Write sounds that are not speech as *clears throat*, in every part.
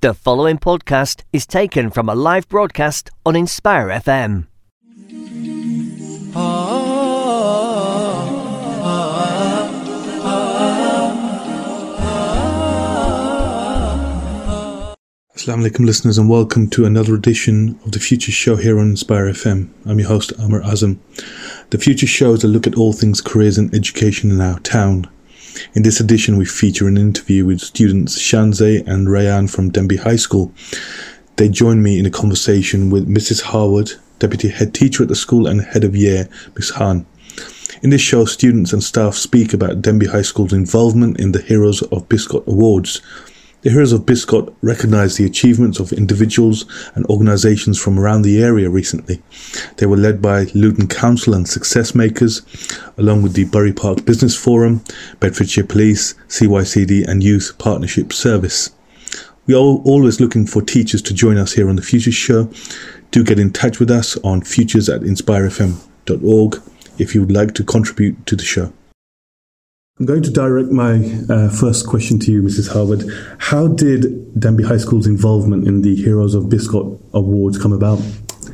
The following podcast is taken from a live broadcast on Inspire FM. Assalamu alaikum listeners and welcome to another edition of the Future Show here on Inspire FM. I'm your host Amar Azam. The Future Show is a look at all things careers and education in our town. In this edition we feature an interview with students Shanze and Rayan from Denbigh High School. They join me in a conversation with Mrs. Harwood, Deputy Head Teacher at the school and Head of Year, Ms. Khan. In this show, students and staff speak about Denbigh High School's involvement in the Heroes of Biscot Awards, the Heroes of Biscot recognise the achievements of individuals and organisations from around the area recently. They were led by Luton Council and Success Makers, along with the Bury Park Business Forum, Bedfordshire Police, CYCD, and Youth Partnership Service. We are always looking for teachers to join us here on the Futures Show. Do get in touch with us on futures at inspirefm.org if you would like to contribute to the show. I'm going to direct my uh, first question to you, Mrs. Harwood. How did Denbigh High School's involvement in the Heroes of Biscot Awards come about?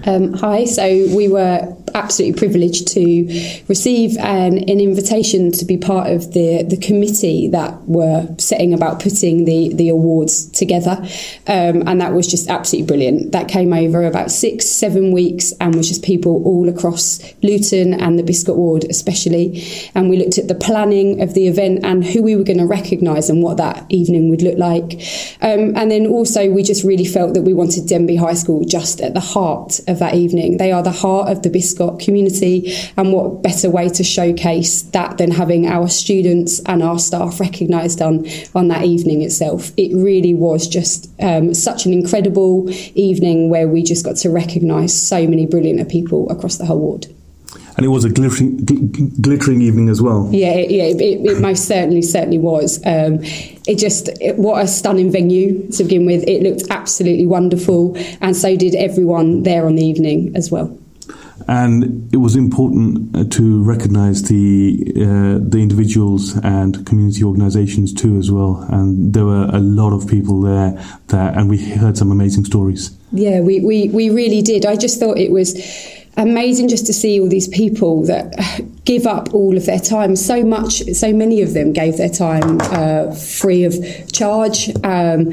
Um, hi, so we were absolutely privileged to receive an, an invitation to be part of the, the committee that were setting about putting the, the awards together. Um, and that was just absolutely brilliant. That came over about six, seven weeks and was just people all across Luton and the Biscot Ward, especially. And we looked at the planning of the event and who we were going to recognise and what that evening would look like. Um, and then also, we just really felt that we wanted Denbigh High School just at the heart of of that evening. They are the heart of the Biscot community, and what better way to showcase that than having our students and our staff recognised on, on that evening itself? It really was just um, such an incredible evening where we just got to recognise so many brilliant people across the whole ward. And it was a glittering, gl- glittering evening as well. Yeah, it, yeah, it, it, most certainly, certainly was. Um, it just it, what a stunning venue to begin with. It looked absolutely wonderful, and so did everyone there on the evening as well and it was important uh, to recognise the uh, the individuals and community organisations too as well. And there were a lot of people there that, and we heard some amazing stories. Yeah, we, we, we really did. I just thought it was amazing just to see all these people that give up all of their time. So much, so many of them gave their time uh, free of charge. Um,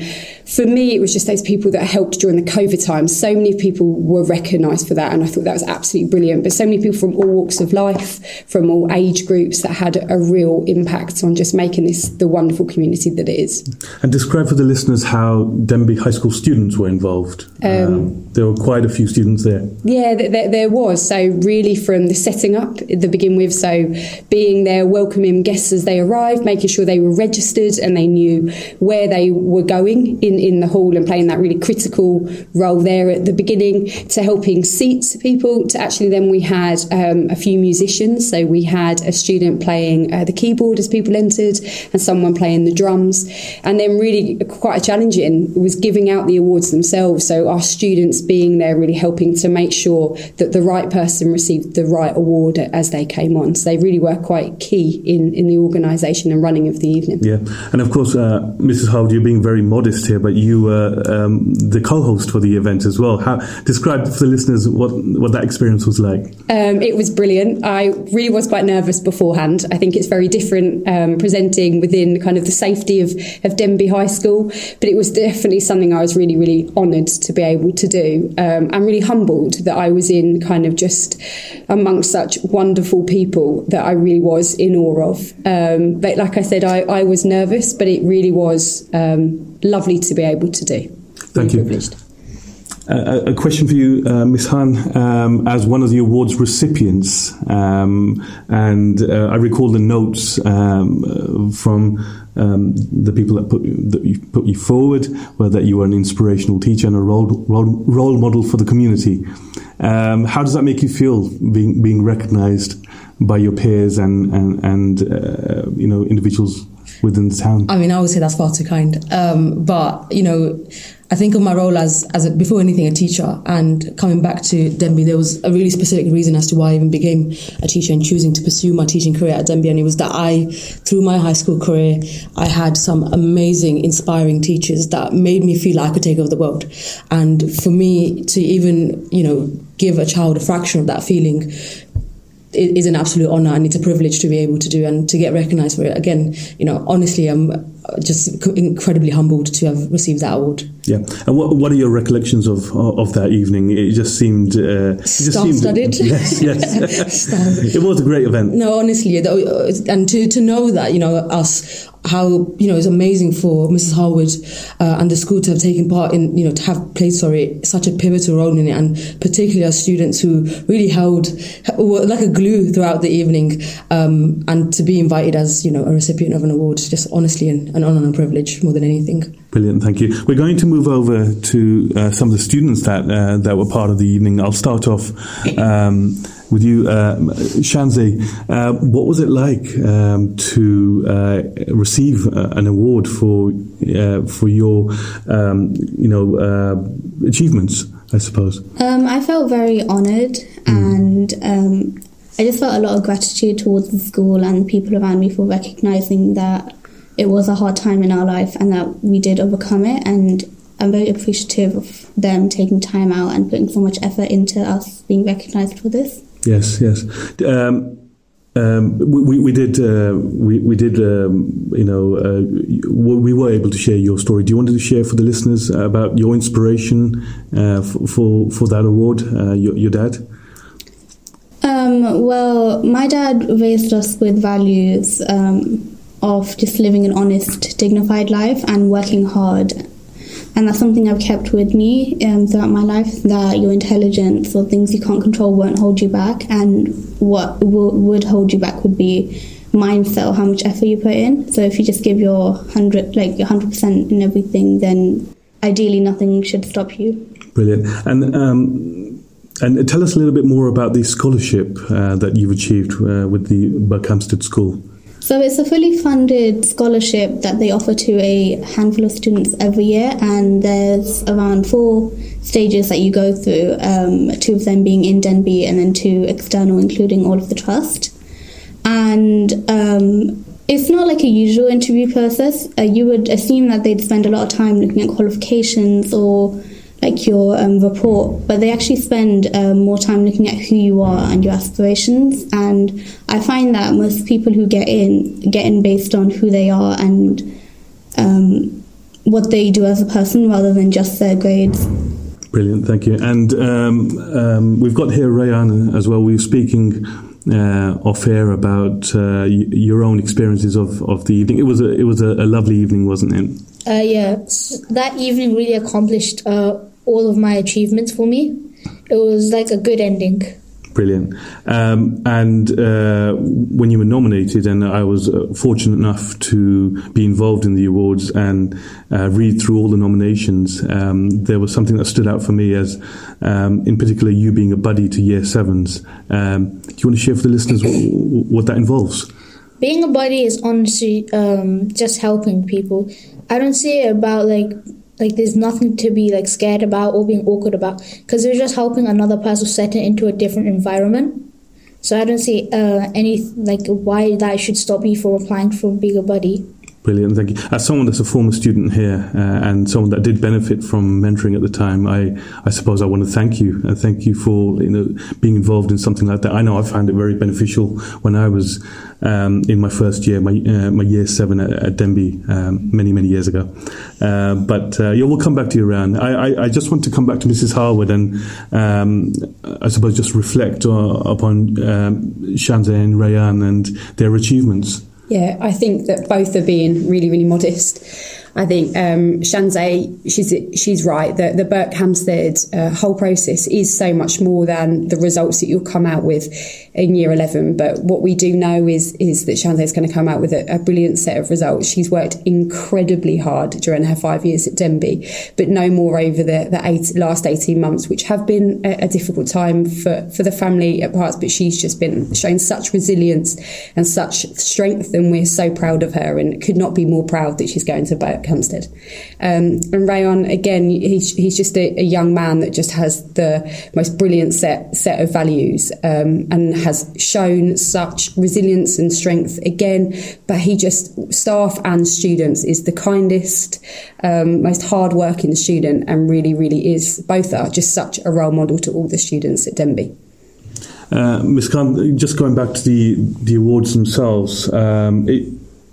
for me, it was just those people that helped during the COVID time. So many people were recognised for that, and I thought that was absolutely brilliant. But so many people from all walks of life, from all age groups, that had a real impact on just making this the wonderful community that it is. And describe for the listeners how Denbigh High School students were involved. Um, um, there were quite a few students there. Yeah, there, there was. So really, from the setting up at the begin with, so being there, welcoming guests as they arrived, making sure they were registered and they knew where they were going in in the hall and playing that really critical role there at the beginning to helping seat people to actually then we had um, a few musicians. So we had a student playing uh, the keyboard as people entered and someone playing the drums. And then really quite a challenging was giving out the awards themselves. So our students being there really helping to make sure that the right person received the right award as they came on. So they really were quite key in, in the organisation and running of the evening. Yeah. And of course uh, Mrs Harwood you're being very modest here but you were um, the co-host for the event as well. How describe for the listeners what what that experience was like? Um, it was brilliant. I really was quite nervous beforehand. I think it's very different um, presenting within kind of the safety of of Denbigh High School, but it was definitely something I was really really honoured to be able to do. Um, I'm really humbled that I was in kind of just amongst such wonderful people that I really was in awe of. Um, but like I said, I, I was nervous, but it really was um, lovely to be able to do. Thank you. Uh, a question for you, uh, Ms. Khan, um, as one of the awards recipients, um, and uh, I recall the notes um, uh, from um, the people that put that you put you forward were that you were an inspirational teacher and a role role, role model for the community. Um, how does that make you feel being being recognised by your peers and and, and uh, you know individuals within the town? I mean, I would say that's far too kind. Um, but, you know, I think of my role as, as a, before anything, a teacher. And coming back to Denbigh, there was a really specific reason as to why I even became a teacher and choosing to pursue my teaching career at Denbigh, And it was that I, through my high school career, I had some amazing, inspiring teachers that made me feel like I could take over the world. And for me to even, you know, give a child a fraction of that feeling is an absolute honor and it's a privilege to be able to do and to get recognized for it. Again, you know, honestly, I'm just incredibly humbled to have received that award. Yeah, and what what are your recollections of of that evening? It just seemed uh, it star-studded. *laughs* Yes, yes. *laughs* it was a great event. No, honestly, and to to know that you know us how you know it's amazing for Mrs. Harwood uh, and the school to have taken part in you know to have played sorry such a pivotal role in it, and particularly our students who really held were like a glue throughout the evening, um, and to be invited as you know a recipient of an award, just honestly an, an honor and a privilege more than anything. Brilliant, thank you. We're going to move over to uh, some of the students that uh, that were part of the evening. I'll start off. Um, with you, uh, Shanze. Uh, what was it like um, to uh, receive uh, an award for uh, for your, um, you know, uh, achievements? I suppose. Um, I felt very honoured, mm. and um, I just felt a lot of gratitude towards the school and the people around me for recognising that it was a hard time in our life and that we did overcome it. And I'm very appreciative of them taking time out and putting so much effort into us being recognised for this. Yes, yes. Um, um, we, we did uh, we, we did um, you know uh, we were able to share your story. Do you want to share for the listeners about your inspiration uh, for, for, for that award? Uh, your, your dad. Um, well, my dad raised us with values um, of just living an honest, dignified life and working hard and that's something I've kept with me um, throughout my life. That your intelligence or things you can't control won't hold you back, and what w- would hold you back would be mindset or how much effort you put in. So if you just give your hundred, like your hundred percent in everything, then ideally nothing should stop you. Brilliant, and. Um, and tell us a little bit more about the scholarship uh, that you've achieved uh, with the Berkhamsted School. So it's a fully funded scholarship that they offer to a handful of students every year, and there's around four stages that you go through. Um, two of them being in Denbigh, and then two external, including all of the trust. And um, it's not like a usual interview process. Uh, you would assume that they'd spend a lot of time looking at qualifications or like your um, report, but they actually spend um, more time looking at who you are and your aspirations. And I find that most people who get in get in based on who they are and um, what they do as a person rather than just their grades. Brilliant, thank you. And um, um, we've got here Rayan as well. We were speaking uh, off air about uh, your own experiences of, of the evening. It was a it was a, a lovely evening, wasn't it? Uh, yeah, that evening really accomplished uh, all of my achievements for me. It was like a good ending. Brilliant. Um, and uh, when you were nominated, and I was uh, fortunate enough to be involved in the awards and uh, read through all the nominations, um, there was something that stood out for me as, um, in particular, you being a buddy to Year Sevens. Um, do you want to share for the listeners what, what that involves? Being a buddy is honestly um, just helping people. I don't see it about like like there's nothing to be like scared about or being awkward about because they're just helping another person settle into a different environment. So I don't see uh, any like why that should stop me from applying for a buddy. Brilliant, thank you. As someone that's a former student here uh, and someone that did benefit from mentoring at the time, I, I suppose I want to thank you and thank you for you know being involved in something like that. I know I found it very beneficial when I was um, in my first year, my uh, my year seven at, at Denbigh, um, many many years ago. Uh, but uh, yeah, we'll come back to you around. I, I, I, just want to come back to Mrs. Harwood and um, I suppose just reflect uh, upon um, and Rayan and their achievements. Yeah, I think that both are being really, really modest. I think um, Shanze, she's she's right. The the Berkhamsted uh, whole process is so much more than the results that you'll come out with in year eleven. But what we do know is is that Shanze is going to come out with a, a, brilliant set of results. She's worked incredibly hard during her five years at Denbigh, but no more over the the eight, last eighteen months, which have been a, a, difficult time for for the family at parts. But she's just been showing such resilience and such strength, and we're so proud of her, and could not be more proud that she's going to at. Um, and Rayan, again, he's, he's just a, a, young man that just has the most brilliant set set of values um, and has shown such resilience and strength again. But he just staff and students is the kindest, um, most hardworking student, and really, really is both are just such a role model to all the students at Denbigh. Uh, Ms. Khan, just going back to the, the awards themselves, um, it,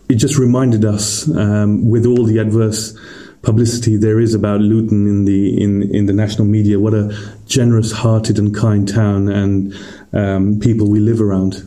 it just reminded us, um, with all the adverse publicity there is about Luton in the in, in the national media, what a generous-hearted and kind town and um, people we live around.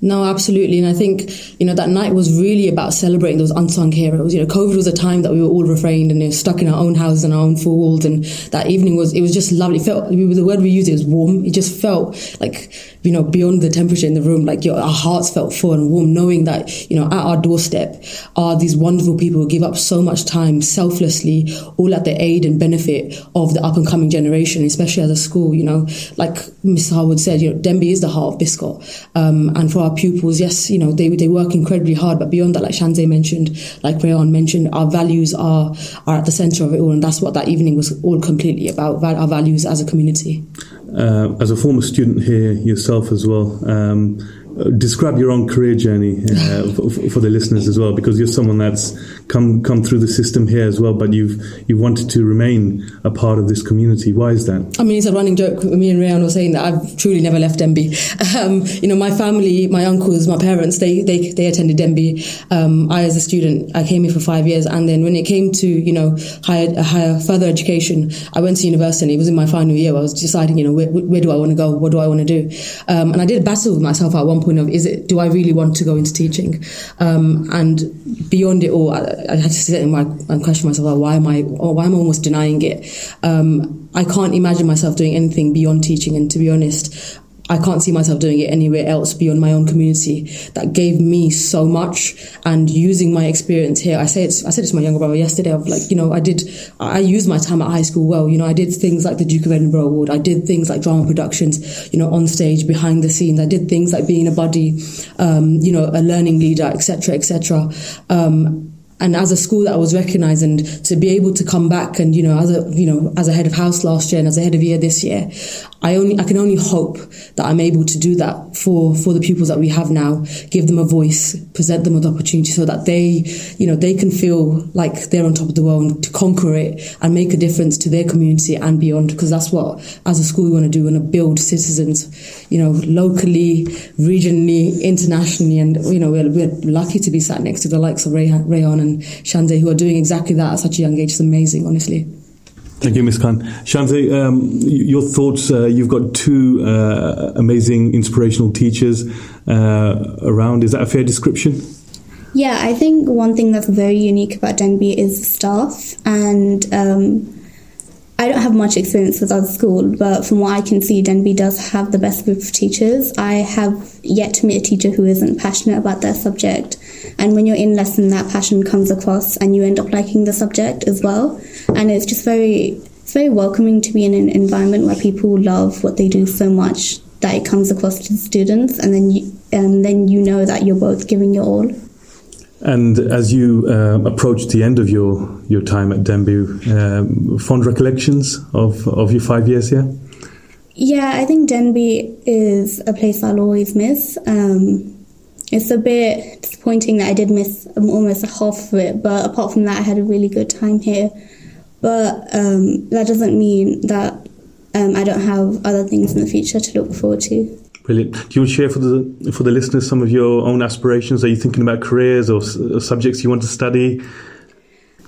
No, absolutely. And I think, you know, that night was really about celebrating those unsung heroes. You know, COVID was a time that we were all refrained and you know, stuck in our own houses and our own four walls. And that evening was, it was just lovely. It felt, the word we used, it was warm. It just felt like, you know, beyond the temperature in the room, like your, our hearts felt full and warm, knowing that, you know, at our doorstep are these wonderful people who give up so much time selflessly, all at the aid and benefit of the up and coming generation, especially as a school, you know, like Mr. Harwood said, you know, Denbigh is the heart of Biscot. Um, and for our our pupils, yes, you know, they, they work incredibly hard, but beyond that, like Shanze mentioned, like Rayan mentioned, our values are, are at the center of it all. And that's what that evening was all completely about, our values as a community. Uh, as a former student here yourself as well, um, describe your own career journey uh, for, for, the listeners as well, because you're someone that's come come through the system here as well, but you've you wanted to remain a part of this community. Why is that? I mean, it's a running joke. Me and Rayan were saying that I've truly never left Denbigh. *laughs* Um, you know, my family, my uncles, my parents, they they, they attended Denbigh. Um, I, as a student, I came here for five years, and then when it came to you know higher higher further education, I went to university. It was in my final year. I was deciding, you know, where, where do I want to go? What do I want to do? Um, and I did battle with myself at one point of is it do I really want to go into teaching? Um, and beyond it all, I, had to sit and, question myself: well, Why am I? why am I almost denying it? Um, I can't imagine myself doing anything beyond teaching. And to be honest, I can't see myself doing it anywhere else beyond my own community that gave me so much and using my experience here. I say it's, I said it to my younger brother yesterday of like, you know, I did, I used my time at high school well. You know, I did things like the Duke of Edinburgh Award. I did things like drama productions, you know, on stage, behind the scenes. I did things like being a buddy, um, you know, a learning leader, etc., etc. Um, and as a school that I was recognised and to be able to come back and you know as a you know as a head of house last year and as a head of year this year I only I can only hope that I'm able to do that for for the pupils that we have now give them a voice present them with opportunity so that they you know they can feel like they're on top of the world to conquer it and make a difference to their community and beyond. Because that's what as a school we want to do. We want to build citizens you know locally regionally internationally and you know we're, we're lucky to be sat next to the likes of Rayan and and Shanze who are doing exactly that at such a young age. It's amazing, honestly. Thank you, Ms. Khan. Shanze, um, your thoughts. Uh, you've got two uh, amazing, inspirational teachers uh, around. Is that a fair description? Yeah, I think one thing that's very unique about Denbigh is the staff. And um, I don't have much experience with other schools, but from what I can see, Denbigh does have the best group of teachers. I have yet to meet a teacher who isn't passionate about their subject and when you're in lesson, that passion comes across, and you end up liking the subject as well. And it's just very, it's very welcoming to be in an environment where people love what they do so much that it comes across to the students, and then you, and then you know that you're both giving your all. And as you uh, approach the end of your, your time at Denbigh, um, fond recollections of, of your five years here? Yeah, I think Denbigh is a place I'll always miss. Um, it's a bit disappointing that I did miss almost half of it, but apart from that, I had a really good time here. But um, that doesn't mean that um, I don't have other things in the future to look forward to. Brilliant. Do you want to share for the for the listeners some of your own aspirations? Are you thinking about careers or, or subjects you want to study?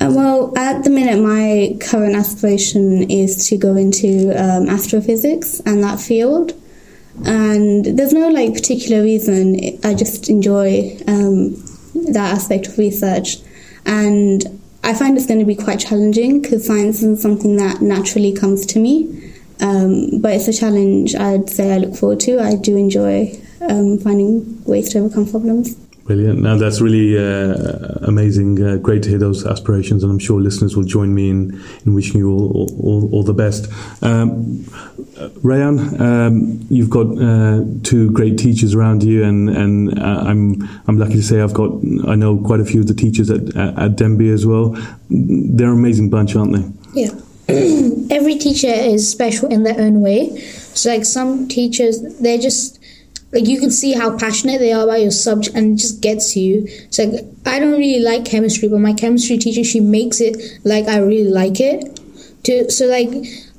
Uh, well, at the minute, my current aspiration is to go into um, astrophysics and that field and there's no like particular reason. I just enjoy um, that aspect of research, and I find it's going to be quite challenging because science isn't something that naturally comes to me. Um, but it's a challenge I'd say I look forward to. I do enjoy um, finding ways to overcome problems. Brilliant. Now that's really uh, amazing. Uh, great to hear those aspirations, and I'm sure listeners will join me in, in wishing you all, all, all the best. Um, Rayan, um, you've got uh, two great teachers around you, and, and uh, I'm I'm lucky to say I've got I know quite a few of the teachers at, at, Denbigh as well. They're an amazing bunch, aren't they? Yeah. *clears throat* Every teacher is special in their own way. So like some teachers, they're just like you can see how passionate they are about your subject and it just gets you. It's like I don't really like chemistry, but my chemistry teacher she makes it like I really like it. To so like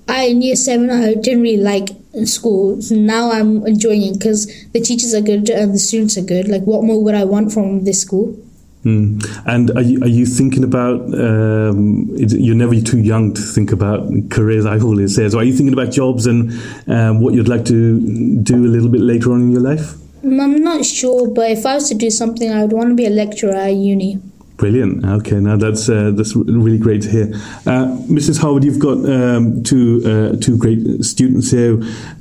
I in year seven I didn't really like school. So now I'm enjoying it because the teachers are good and the students are good. Like what more would I want from this school? Mm. And are you, are you thinking about, um, you're never too young to think about careers, I always say. So are you thinking about jobs and um, what you'd like to do a little bit later on in your life? I'm not sure, but if I was to do something, I would want to be a lecturer at uni. Brilliant. Okay, now that's uh, that's really great to hear. Uh, Mrs. Harwood, you've got um, two uh, two great students here.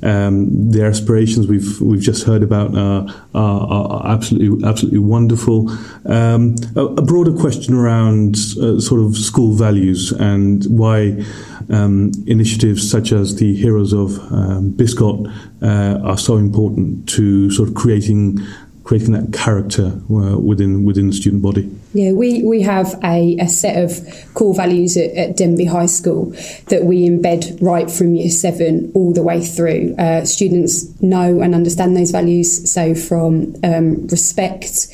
Um, their aspirations we've we've just heard about are, are, absolutely absolutely wonderful. Um, a, a, broader question around uh, sort of school values and why um, initiatives such as the Heroes of um, Biscot uh, are so important to sort of creating creating that character uh, within within the student body. Yeah, we, we have a, a set of core values at, at Denbigh High School that we embed right from year seven all the way through. Uh, students know and understand those values, so from um, respect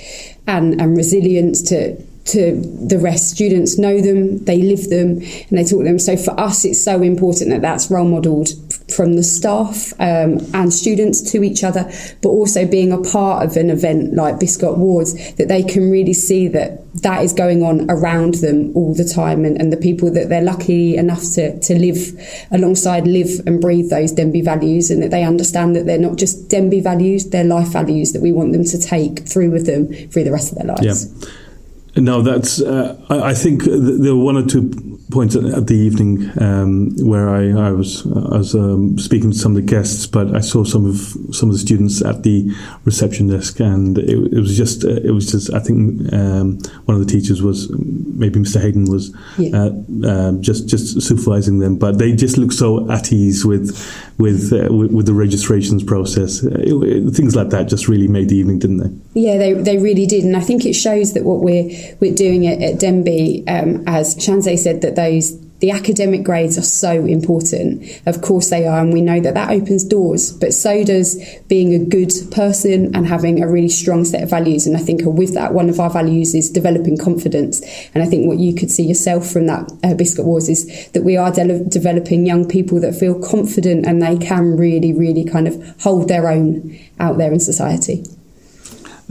and, and resilience to to the rest. Students know them, they live them, and they talk them. So for us, it's so important that that's role modelled from the staff um, and students to each other, but also being a part of an event like Biscot Wards, that they can really see that that is going on around them all the time, and, and the people that they're lucky enough to, to live alongside live and breathe those Denbigh values, and that they understand that they're not just Denbigh values, they're life values that we want them to take through with them through the rest of their lives. Yeah. No, that's. Uh, I, I, think there were one or two points at the evening um, where I, I, was I was um, speaking to some of the guests, but I saw some of some of the students at the reception desk, and it, it was just uh, it was just I think um, one of the teachers was maybe Mr. Hayden was yeah. uh, um, just just supervising them, but they just looked so at ease with with uh, with, with, the registrations process. It, things like that just really made the evening, didn't they? Yeah, they, they really did, and I think it shows that what we're we're doing at, at Denbigh, um, as Shanze said, that those the academic grades are so important. Of course they are, and we know that that opens doors, but so does being a good person and having a really strong set of values. And I think with that, one of our values is developing confidence. And I think what you could see yourself from that uh, Biscot Awards is that we are de- developing young people that feel confident and they can really, really kind of hold their own out there in society.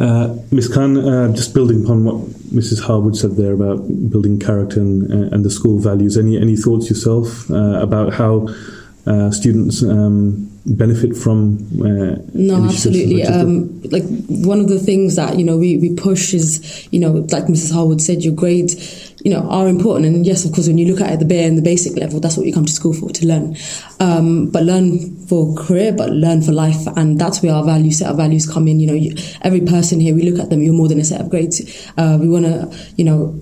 Uh, Ms. Khan, uh, just building upon what Mrs. Harwood said there about building character and, uh, and the school values, any any thoughts yourself uh, about how uh, students um, benefit from uh, no absolutely um, like one of the things that you know we, we push is you know like mrs harwood said your grades you know are important. And yes of course when you look at it the bare and the basic level that's what you come to school for to learn. Um, but learn for career but learn for life. And that's where our value set of values come in. You know you, every person here we look at them you're more than a set of grades. Uh, we want to you know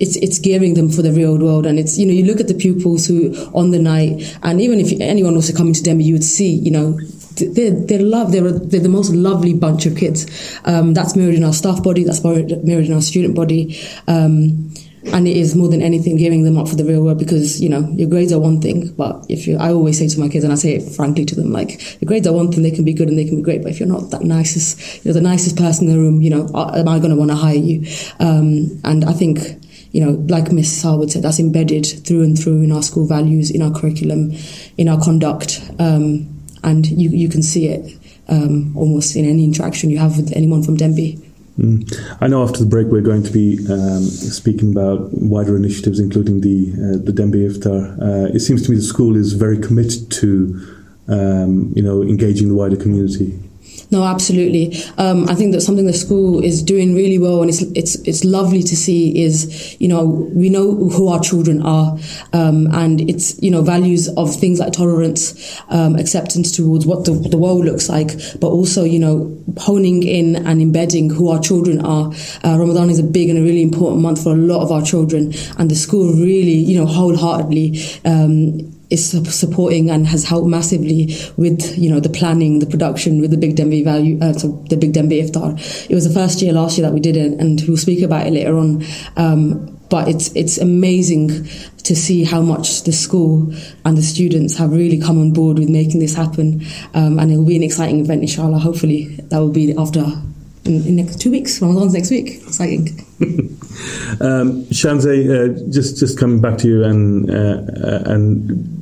it's it's gearing them for the real world. And it's you know you look at the pupils who on the night and even if anyone was to come into Denbigh you would see you know they're, they're love they're, they're the most lovely bunch of kids. Um, that's mirrored in our staff body that's mirrored in our student body. Um, and it is more than anything gearing them up for the real world because you know your grades are one thing but if you I always say to my kids and I say it frankly to them like your grades are one thing they can be good and they can be great but if you're not that nicest you're the nicest person in the room you know am I going to want to hire you um, and I think you know, like Miss Harwood said, that's embedded through and through in our school values, in our curriculum, in our conduct, um, and you you can see it um, almost in any interaction you have with anyone from Denbigh. Mm. I know after the break we're going to be um, speaking about wider initiatives, including the uh, the Denbigh Iftar. Uh, it seems to me the school is very committed to, um, you know, engaging the wider community No, absolutely. Um, I think that something the school is doing really well, and it's it's it's lovely to see. Is you know we know who our children are, um, and it's you know values of things like tolerance, um, acceptance towards what the, the world looks like, but also you know honing in and embedding who our children are. Uh, Ramadan is a big and a really important month for a lot of our children, and the school really you know wholeheartedly um, is supporting and has helped massively with you know the planning, the production, with the Big Denbigh value, uh, so the Big Denbigh iftar. It was the first year last year that we did it, and we'll speak about it later on. Um, but it's it's amazing to see how much the school and the students have really come on board with making this happen, um, and it will be an exciting event, inshallah. Hopefully, that will be after in, in next two weeks. Ramadan's next week. Exciting. *laughs* um, Shanze, uh, just just coming back to you and uh, uh and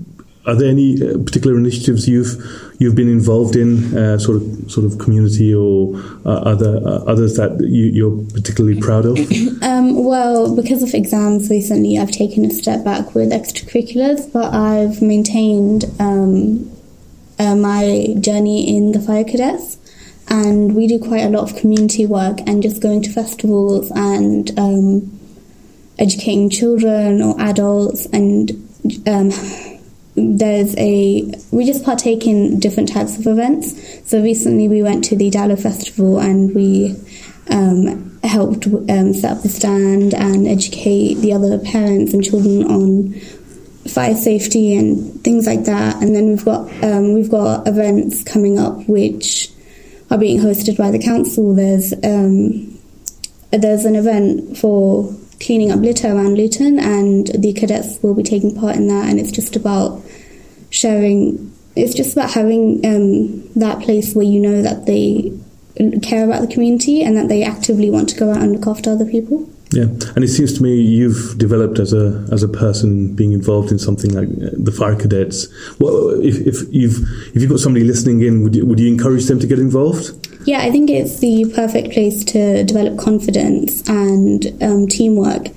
are there any uh, particular initiatives you've you've been involved in, uh, sort of sort of community or uh, other uh, others that you, are particularly proud of? *coughs* Um, well, because of exams recently, I've taken a step back with extracurriculars, but I've maintained um, uh, my journey in the fire cadets. And we do quite a lot of community work and just going to festivals and um, educating children or adults and um, there's a we just partake in different types of events. So recently we went to the Dallo Festival and we um, helped um, set up the stand and educate the other parents and children on fire safety and things like that. And then we've got um, we've got events coming up which are being hosted by the council. There's um, there's an event for cleaning up litter around Luton, and the cadets will be taking part in that. And it's just about sharing. It's just about having um, that place where you know that they care about the community and that they actively want to go out and look after other people. Yeah, and it seems to me you've developed as a as a person being involved in something like uh, the fire cadets. Well, if, if you've if you've got somebody listening in, would you would you encourage them to get involved? Yeah, I think it's the perfect place to develop confidence and um, teamwork.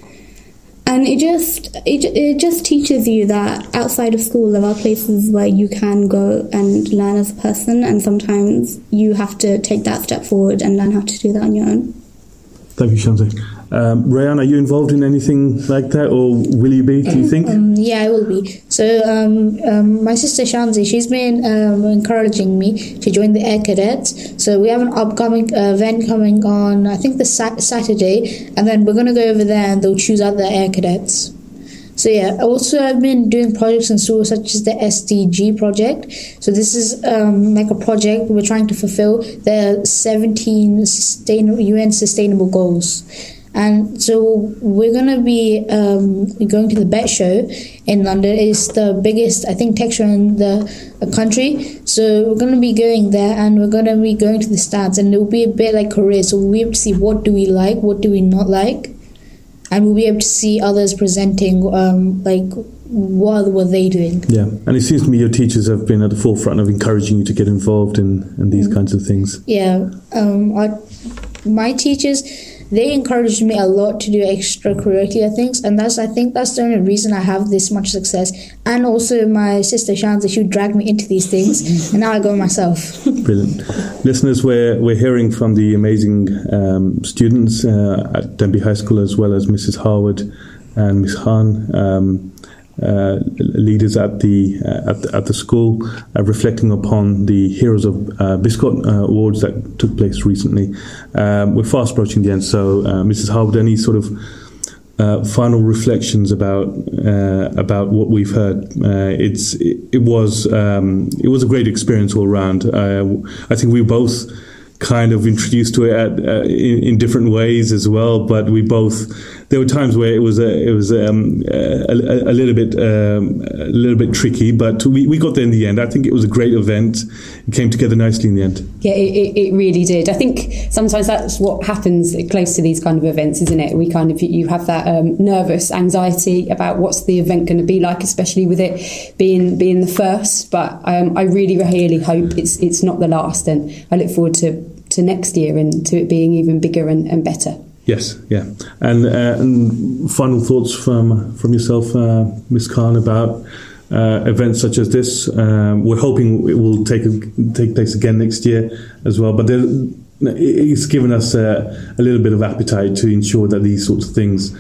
And it just it, it just teaches you that outside of school there are places where you can go and learn as a person and sometimes you have to take that step forward and learn how to do that on your own. Thank you Shanze um, Rayan, are you involved in anything like that, or will you be? Do you think? Um, yeah, I will be. So, um, um my sister Shanze, she's been um, encouraging me to join the Air Cadets. So we have an upcoming uh, event coming on, I think, the sat- Saturday, and then we're gonna go over there and they'll choose out the Air Cadets. So yeah, also I've been doing projects in school such as the SDG project. So this is um, like a project we're trying to fulfill the 17 sustain- UN sustainable goals. And so we're gonna be um, going to the Bett Show in London. It's the biggest, I think, tech show in the country. So we're gonna be going there, and we're gonna be going to the stands, and it will be a bit like Korea. So we'll be able to see what do we like, what do we not like, and we'll be able to see others presenting um, like what were they doing. Yeah, and it seems to me your teachers have been at the forefront of encouraging you to get involved in, in these mm kinds of things. Yeah, um, our, my teachers they encouraged me a lot to do extracurricular things, and that's I think that's the only reason I have this much success. And also my sister Shanze, she dragged me into these things, *laughs* and now I go myself. Brilliant, listeners. We're we're hearing from the amazing um, students uh, at Denbigh High School as well as Mrs. Harwood and Miss Khan. Um, uh, leaders at the, uh, at the, at the school, uh, reflecting upon the Heroes of Biscot awards that took place recently. Um, we're fast approaching the end, so Mrs. Harwood, any sort of uh, final reflections about uh, about what we've heard. Uh, it's it, it was um, it was a great experience all around. I think we both kind of introduced to it at, in, in, different ways as well, but we both there were times where it was a, it was um, a, a, little bit um, a little bit tricky, but we, we got there in the end. I think it was a great event. It came together nicely in the end. Yeah, it, it really did. I think sometimes that's what happens close to these kind of events, isn't it? We kind of you have that um, nervous anxiety about what's the event going to be like, especially with it being being the first. But um, I really really hope it's it's not the last, and I look forward to to next year and to it being even bigger and, and better. Yes, yeah, and, uh, and final thoughts from from yourself, uh, Miss Khan, about uh, events such as this. Um, we're hoping it will take take place again next year as well. But there, it's given us a, a little bit of appetite to ensure that these sorts of things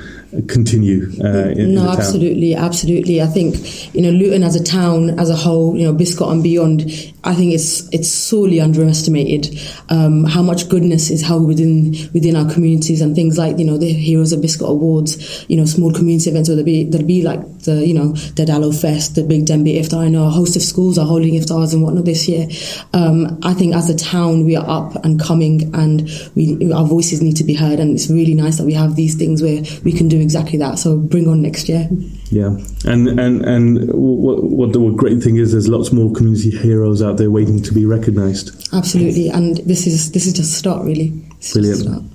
continue uh, in, no in absolutely absolutely i think you know luton as a town as a whole you know biscot and beyond i think it's it's sorely underestimated um, how much goodness is held within within our communities and things like you know the heroes of biscot awards you know small community events whether be there'll be like the you know the Dallo Fest the big Denbigh Iftar I know a host of schools are holding iftars and whatnot this year um, I think as a town we are up and coming and we our voices need to be heard and it's really nice that we have these things where we can do exactly that. So bring on next year. Yeah, and and and what what the great thing is, there's lots more community heroes out there waiting to be recognised. Absolutely, and this is this is just a start, really. This Brilliant.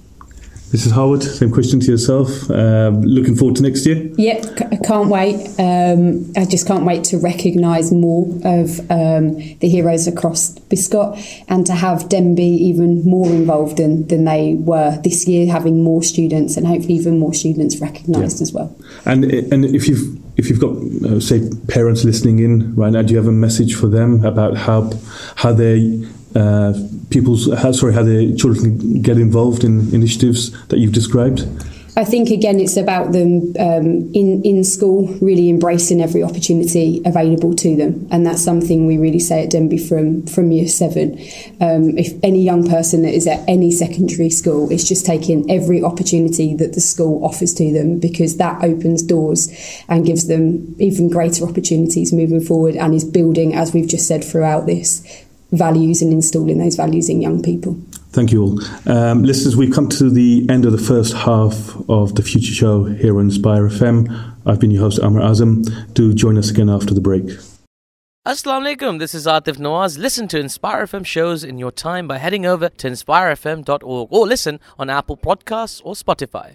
Mrs. Harwood, same question to yourself. Uh, looking forward to next year? Yep, I can't wait. Um, I just can't wait to recognise more of um, the heroes across Biscot and to have Denbigh even more involved than, than they were this year, having more students and hopefully even more students recognised yeah. as well. And and if you've if you've got uh, say parents listening in right now, do you have a message for them about how how they uh, people's how, sorry how the children get involved in initiatives that you've described? I think again it's about them um, in in school really embracing every opportunity available to them, and that's something we really say at Denbigh from from year seven. Um, if any young person that is at any secondary school is just taking every opportunity that the school offers to them, because that opens doors and gives them even greater opportunities moving forward, and is building, as we've just said throughout this, values and installing those values in young people. Thank you all. Um, listeners, we've come to the end of the first half of the Future Show here on Inspire FM. I've been your host, Amar Azam. Do join us again after the break. Assalamu alaikum, this is Atif Nawaz. Listen to Inspire FM shows in your time by heading over to inspirefm.org or listen on Apple Podcasts or Spotify.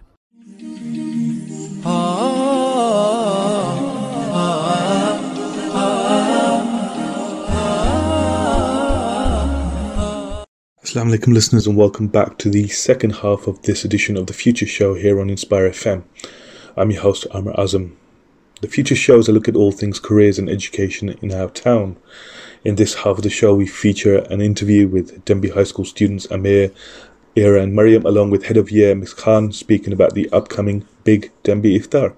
Assalamu alaikum listeners and welcome back to the second half of this edition of the Future Show here on Inspire FM. I'm your host Amar Azam. The Future Show is a look at all things careers and education in our town. In this half of the show we feature an interview with Denbigh High School students Amir, Ira and Mariam along with Head of Year Ms Khan speaking about the upcoming Big Denbigh Iftar.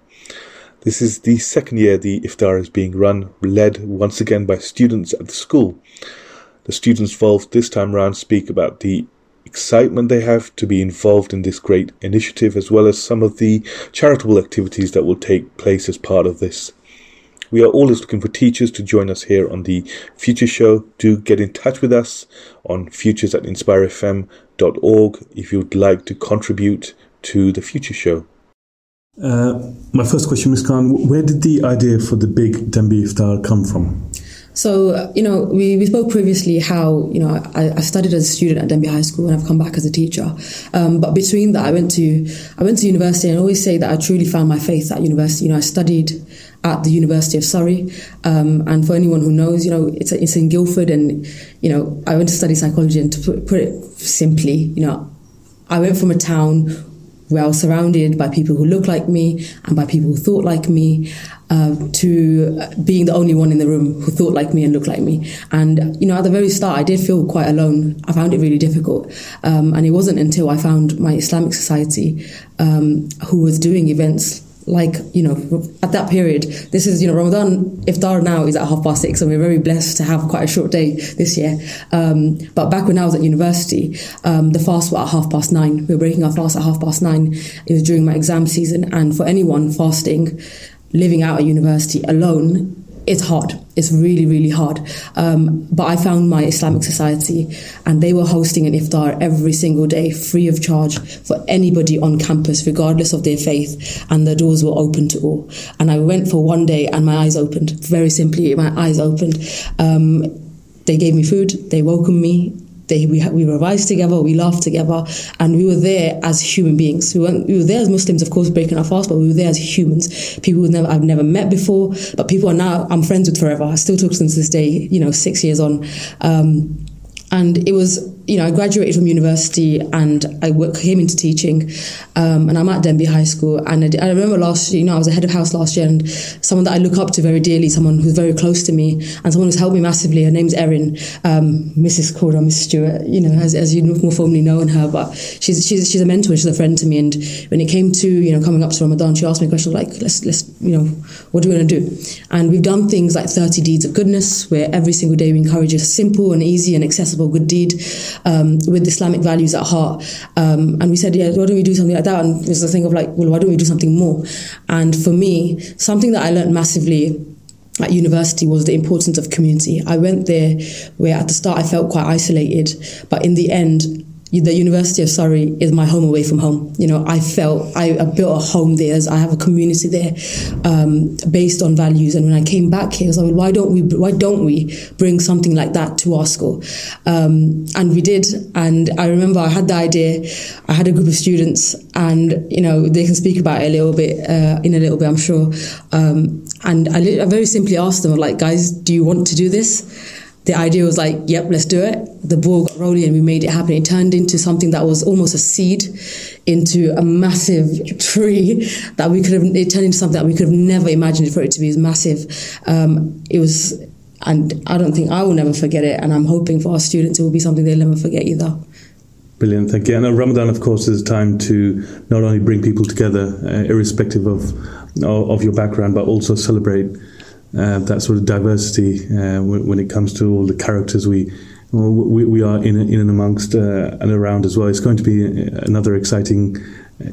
This is the second year the Iftar is being run, led once again by students at the school. The students involved this time around speak about the excitement they have to be involved in this great initiative as well as some of the charitable activities that will take place as part of this. We are always looking for teachers to join us here on the Future Show. Do get in touch with us on futures at inspirefm.org if you'd like to contribute to the Future Show. Uh, my first question, Ms. Khan, where did the idea for the big Denbigh Iftar come from? So, you know, we, we spoke previously how, you know, I, I studied as a student at Denbigh High School and I've come back as a teacher. Um, but between that, I went to, I went to university and I always say that I truly found my faith at university. You know, I studied at the University of Surrey. Um, and for anyone who knows, you know, it's, it's in Guildford and, you know, I went to study psychology and to put, put it simply, you know, I went from a town where I was surrounded by people who looked like me and by people who thought like me, uh, to being the only one in the room who thought like me and looked like me. And, you know, at the very start, I did feel quite alone. I found it really difficult. Um, and it wasn't until I found my Islamic society um, who was doing events like you know at that period this is you know ramadan iftar now is at half past six and we're very blessed to have quite a short day this year. Um, but back when i was at university um, the fast was at half past nine. We were breaking our fast at half past nine. It was during my exam season and for anyone fasting living out at university alone it's hard. It's really, really hard. Um, but I found my Islamic society, and they were hosting an iftar every single day, free of charge for anybody on campus, regardless of their faith. And the doors were open to all. And I went for one day, and my eyes opened. Very simply, my eyes opened. Um, they gave me food. They welcomed me. They, we, we revised together, we laughed together, and we were there as human beings. We, weren't, we were there as Muslims, of course, breaking our fast, but we were there as humans. People never, I've never met before, but people are now I'm friends with forever. I still talk to them to this day, you know, six years on. Um, and it was you know, I graduated from university and I work, came into teaching, um, and I'm at Denbigh High School. And I, I, remember last, year, you know, I was a head of house last year, and someone that I look up to very dearly, someone who's very close to me, and someone who's helped me massively. Her name's Erin, um, Mrs. Cora, Mrs. Stewart. You know, as, as you more formally know her, but she's she's she's a mentor, she's a friend to me. And when it came to you know coming up to Ramadan, she asked me a question like, let's let's you know, what are we going to do? And we've done things like 30 deeds of goodness, where every single day we encourage a simple and easy and accessible good deed um, with Islamic values at heart. Um, and we said, yeah, why don't we do something like that? And there's a thing of like, well, why don't we do something more? And for me, something that I learned massively at university was the importance of community. I went there where at the start I felt quite isolated, but in the end, the University of Surrey is my home away from home. You know, I felt I, I built a home there. I have a community there um, based on values. And when I came back here, I was like, why don't we? Why don't we bring something like that to our school? Um, and we did. And I remember I had the idea. I had a group of students, and you know, they can speak about it a little bit uh, in a little bit, I'm sure. Um, and I, I very simply asked them, like, guys, do you want to do this? The idea was like, yep, let's do it. The ball got rolling and we made it happen. It turned into something that was almost a seed into a massive *laughs* tree that we could have, it turned into something that we could have never imagined for it to be as massive. Um, it was, and I don't think I will never forget it. And I'm hoping for our students it will be something they'll never forget either. Brilliant, thank you. And uh, Ramadan, of course, is a time to not only bring people together, uh, irrespective of, of your background, but also celebrate uh, that sort of diversity uh, when, when, it comes to all the characters we we, we are in, in and amongst uh, and around as well. It's going to be another exciting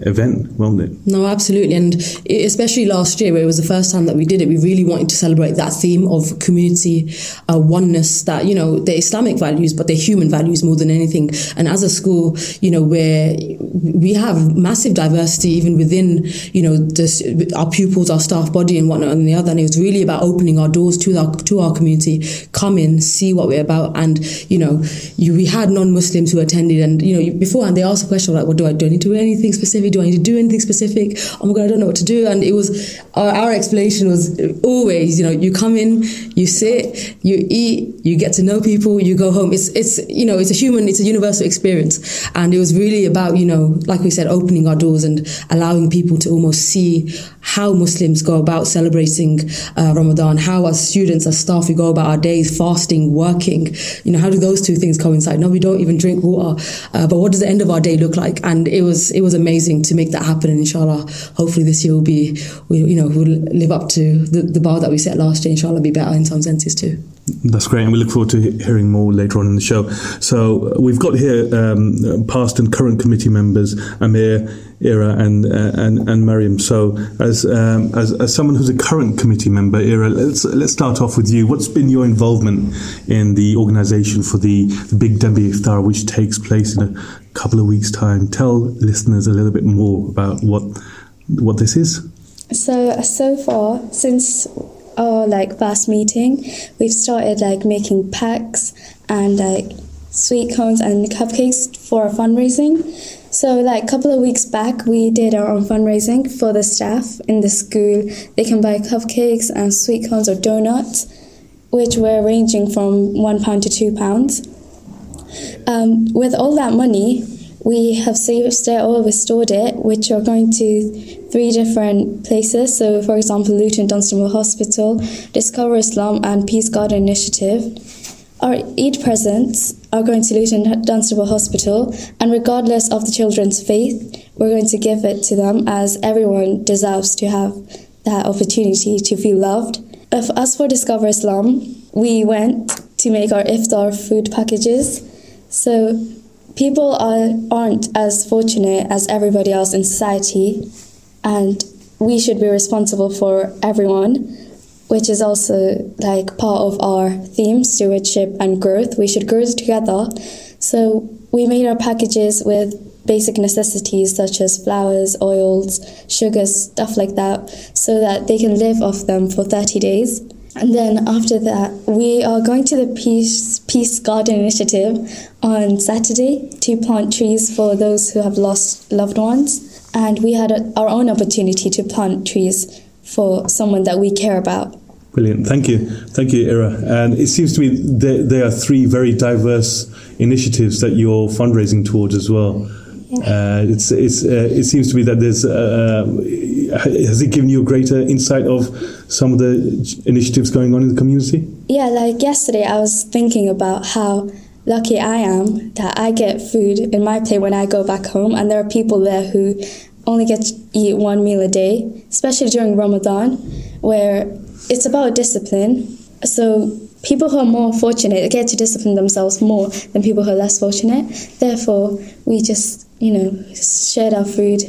event, won't it? No, absolutely. And especially last year, where it was the first time that we did it, we really wanted to celebrate that theme of community uh, oneness, that, you know, the Islamic values, but the human values more than anything. And as a school, you know, where we have massive diversity even within, you know, this, our pupils, our staff body and whatnot and the other. And it was really about opening our doors to our, to our community, come in, see what we're about. And, you know, you, we had non-Muslims who attended and, you know, beforehand they asked a question like, what do I do? I need to do anything specific? Specific? Do I need to do anything specific? Oh my God, I don't know what to do. And it was, our, our explanation was always, you know, you come in, you sit, you eat, you get to know people, you go home. It's, it's, you know, it's a human, it's a universal experience. And it was really about, you know, like we said, opening our doors and allowing people to almost see how Muslims go about celebrating uh, Ramadan, how as students, as staff, we go about our days fasting, working. You know, how do those two things coincide? No, we don't even drink water. Uh, but what does the end of our day look like? And it was, it was amazing amazing to make that happen. And inshallah, hopefully this year will be, we, you know, we'll live up to the, the bar that we set last year. Inshallah, be better in some senses too. That's great, and we look forward to hearing more later on in the show. So uh, we've got here um, past and current committee members, Amir, Ira, and uh, and and Mariam. So as, um, as as someone who's a current committee member, Ira, let's let's start off with you. What's been your involvement in the organisation for the, the Big Denbigh Iftar, which takes place in a couple of weeks' time? Tell listeners a little bit more about what what this is. So so far since our like first meeting, we've started like making packs and like sweet cones and cupcakes for our fundraising. So like a couple of weeks back, we did our own fundraising for the staff in the school. They can buy cupcakes and sweet cones or donuts, which were ranging from one pound to two pounds. Um, with all that money, we have saved it or restored it, which are going to three different places. So, for example, Luton Dunstable Hospital, Discover Islam, and Peace Garden Initiative. Our Eid presents are going to Luton Dunstable Hospital, and regardless of the children's faith, we're going to give it to them as everyone deserves to have that opportunity to feel loved. As for Discover Islam, we went to make our iftar food packages. So people are, aren't as fortunate as everybody else in society and we should be responsible for everyone, which is also like part of our theme, stewardship and growth. We should grow together. So we made our packages with basic necessities such as flowers, oils, sugars, stuff like that, so that they can live off them for 30 days. And then after that, we are going to the Peace, Peace Garden Initiative on Saturday to plant trees for those who have lost loved ones and we had a, our own opportunity to plant trees for someone that we care about. Brilliant. Thank you. Thank you, Ira. And it seems to me there, there are three very diverse initiatives that you're fundraising towards as well. Uh, it's, it's, uh, it seems to me that there's, uh, has it given you a greater insight of some of the initiatives going on in the community? Yeah, like yesterday, I was thinking about how lucky I am that I get food in my plate when I go back home, and there are people there who only get to eat one meal a day, especially during Ramadan, where it's about discipline. So people who are more fortunate get to discipline themselves more than people who are less fortunate. Therefore, we just, you know, shared our food.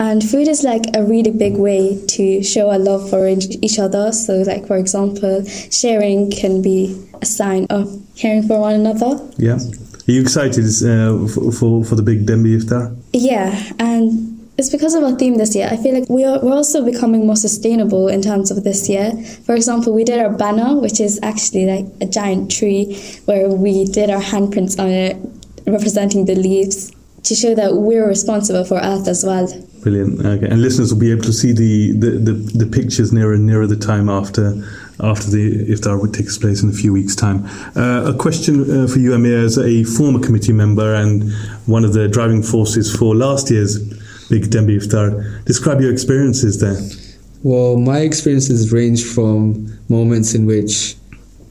And food is like a really big way to show our love for each other. So, like for example, sharing can be a sign of caring for one another. Yeah. Are you excited uh, for, for, for the big Denbigh Iftar? Yeah, and it's because of our theme this year. I feel like we are, we're also becoming more sustainable in terms of this year. For example, we did our banner, which is actually like a giant tree where we did our handprints on it, representing the leaves to show that we're responsible for Earth as well. Brilliant. Okay. And listeners will be able to see the, the, the, the pictures nearer and nearer the time after after the iftar takes place in a few weeks' time. Uh, a question uh, for you, Amir, as a former committee member and one of the driving forces for last year's Big Denbigh Iftar. Describe your experiences there. Well, my experiences range from moments in which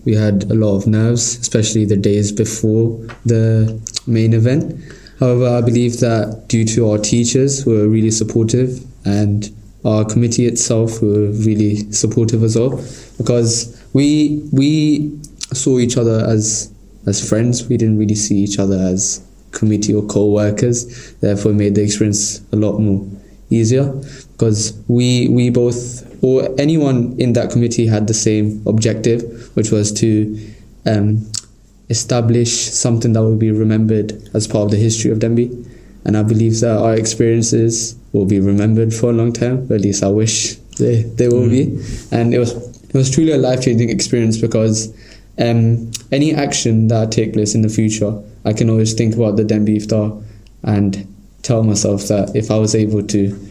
we had a lot of nerves, especially the days before the main event. However, I believe that due to our teachers who were really supportive and our committee itself were really supportive as well, because we we saw each other as as friends. We didn't really see each other as committee or co-workers. Therefore, made the experience a lot more easier because we we both or anyone in that committee had the same objective, which was to um, establish something that will be remembered as part of the history of Denbigh. And I believe that our experiences will be remembered for a long time. At least I wish they, they will mm. be. And it was it was truly a life changing experience because um, any action that take place in the future, I can always think about the Denbigh Iftar and tell myself that if I was able to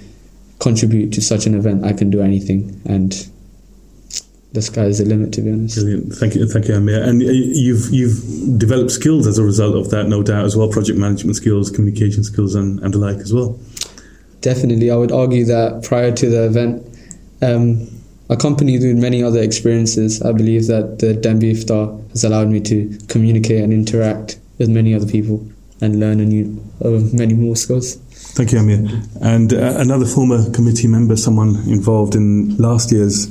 contribute to such an event, I can do anything. And the sky is the limit, to be honest. Brilliant. Thank you, thank you, Amir. And uh, you've you've developed skills as a result of that, no doubt, as well. Project management skills, communication skills, and, and the like as well. Definitely, I would argue that prior to the event, um, accompanied with many other experiences, I believe that the Denbigh Iftar has allowed me to communicate and interact with many other people and learn a new, uh, many more skills. Thank you, Amir. And uh, another former committee member, someone involved in last year's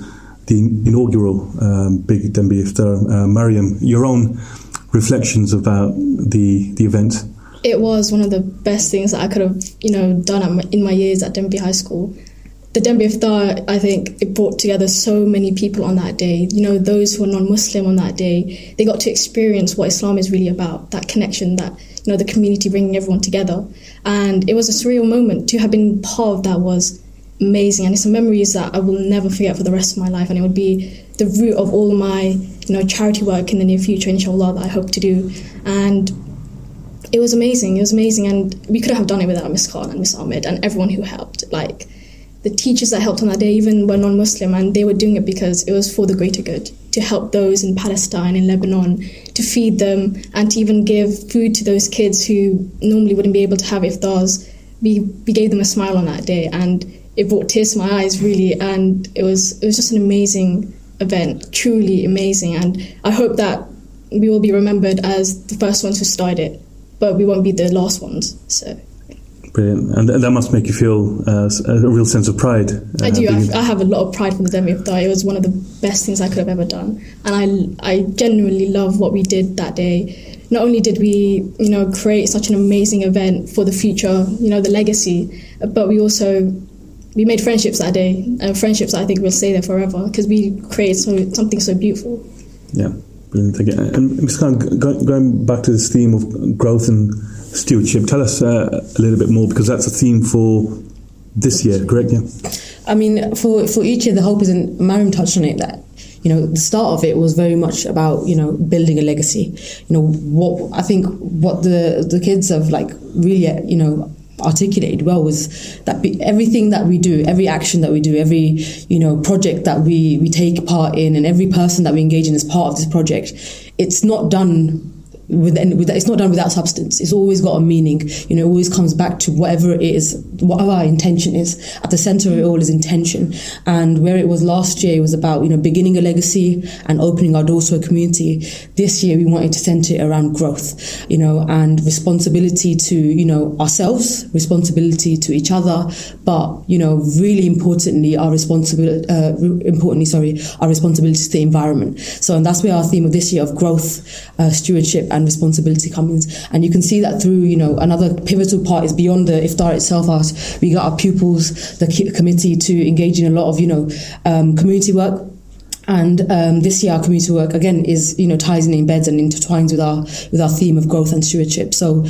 the inaugural um, Big Denbigh Iftar, uh, Mariam, your own reflections about the the event. It was one of the best things that I could have, you know, done my, in my years at Denbigh High School the Denbigh Iftar, I think it brought together so many people on that day. You know, those who are non-Muslim on that day, they got to experience what Islam is really about. That connection, that you know, the community bringing everyone together, and it was a surreal moment to have been part of that was amazing, and it's a memories that I will never forget for the rest of my life, and it would be the root of all my you know charity work in the near future, inshallah, that I hope to do, and. It was amazing. It was amazing, and we could have done it without Miss Khan and Miss Ahmed and everyone who helped. Like, the teachers that helped on that day even were non-Muslim, and they were doing it because it was for the greater good to help those in Palestine, in Lebanon, to feed them, and to even give food to those kids who normally wouldn't be able to have iftars. We we gave them a smile on that day, and it brought tears to my eyes really, and it was it was just an amazing event, truly amazing, and I hope that we will be remembered as the first ones who started it, but we won't be the last ones. So. Brilliant. And that must make you feel uh, a real sense of pride. Uh, I do. I, I have a lot of pride for the Denbigh Iftar. It was one of the best things I could have ever done. And I, I genuinely love what we did that day. Not only did we, you know, create such an amazing event for the future, you know, the legacy, but we also we made friendships that day, and friendships I think will stay there forever because we created so, something so beautiful. Yeah, brilliant. Again. And Ms. Khan, going back to this theme of growth and stewardship. Tell us uh, a little bit more because that's a theme for this year, correct? Yeah. I mean, for for each year, the hope is, and Mariam touched on it that you know the start of it was very much about you know building a legacy. You know what I think what the the kids have like really you know articulated well was that be, everything that we do, every action that we do, every you know project that we we take part in, and every person that we engage in as part of this project, it's not done with, with it's not done without substance. It's always got a meaning. You know, it always comes back to whatever it is, whatever our intention is. At the center of it all is intention. And where it was last year, it was about you know beginning a legacy and opening our doors to a community. This year, we wanted to center it around growth. You know, and responsibility to you know ourselves, responsibility to each other, but you know, really importantly, our responsibility. Uh, importantly, sorry, our responsibility to the environment. So, and that's where our theme of this year of growth, uh, stewardship and responsibility comes. And you can see that through, you know, another pivotal part is beyond the iftar itself. Us, we got our pupils, the committee to engage in a lot of, you know, um, community work. And um, this year, our community work again is, you know, ties and embeds and intertwines with our with our theme of growth and stewardship. So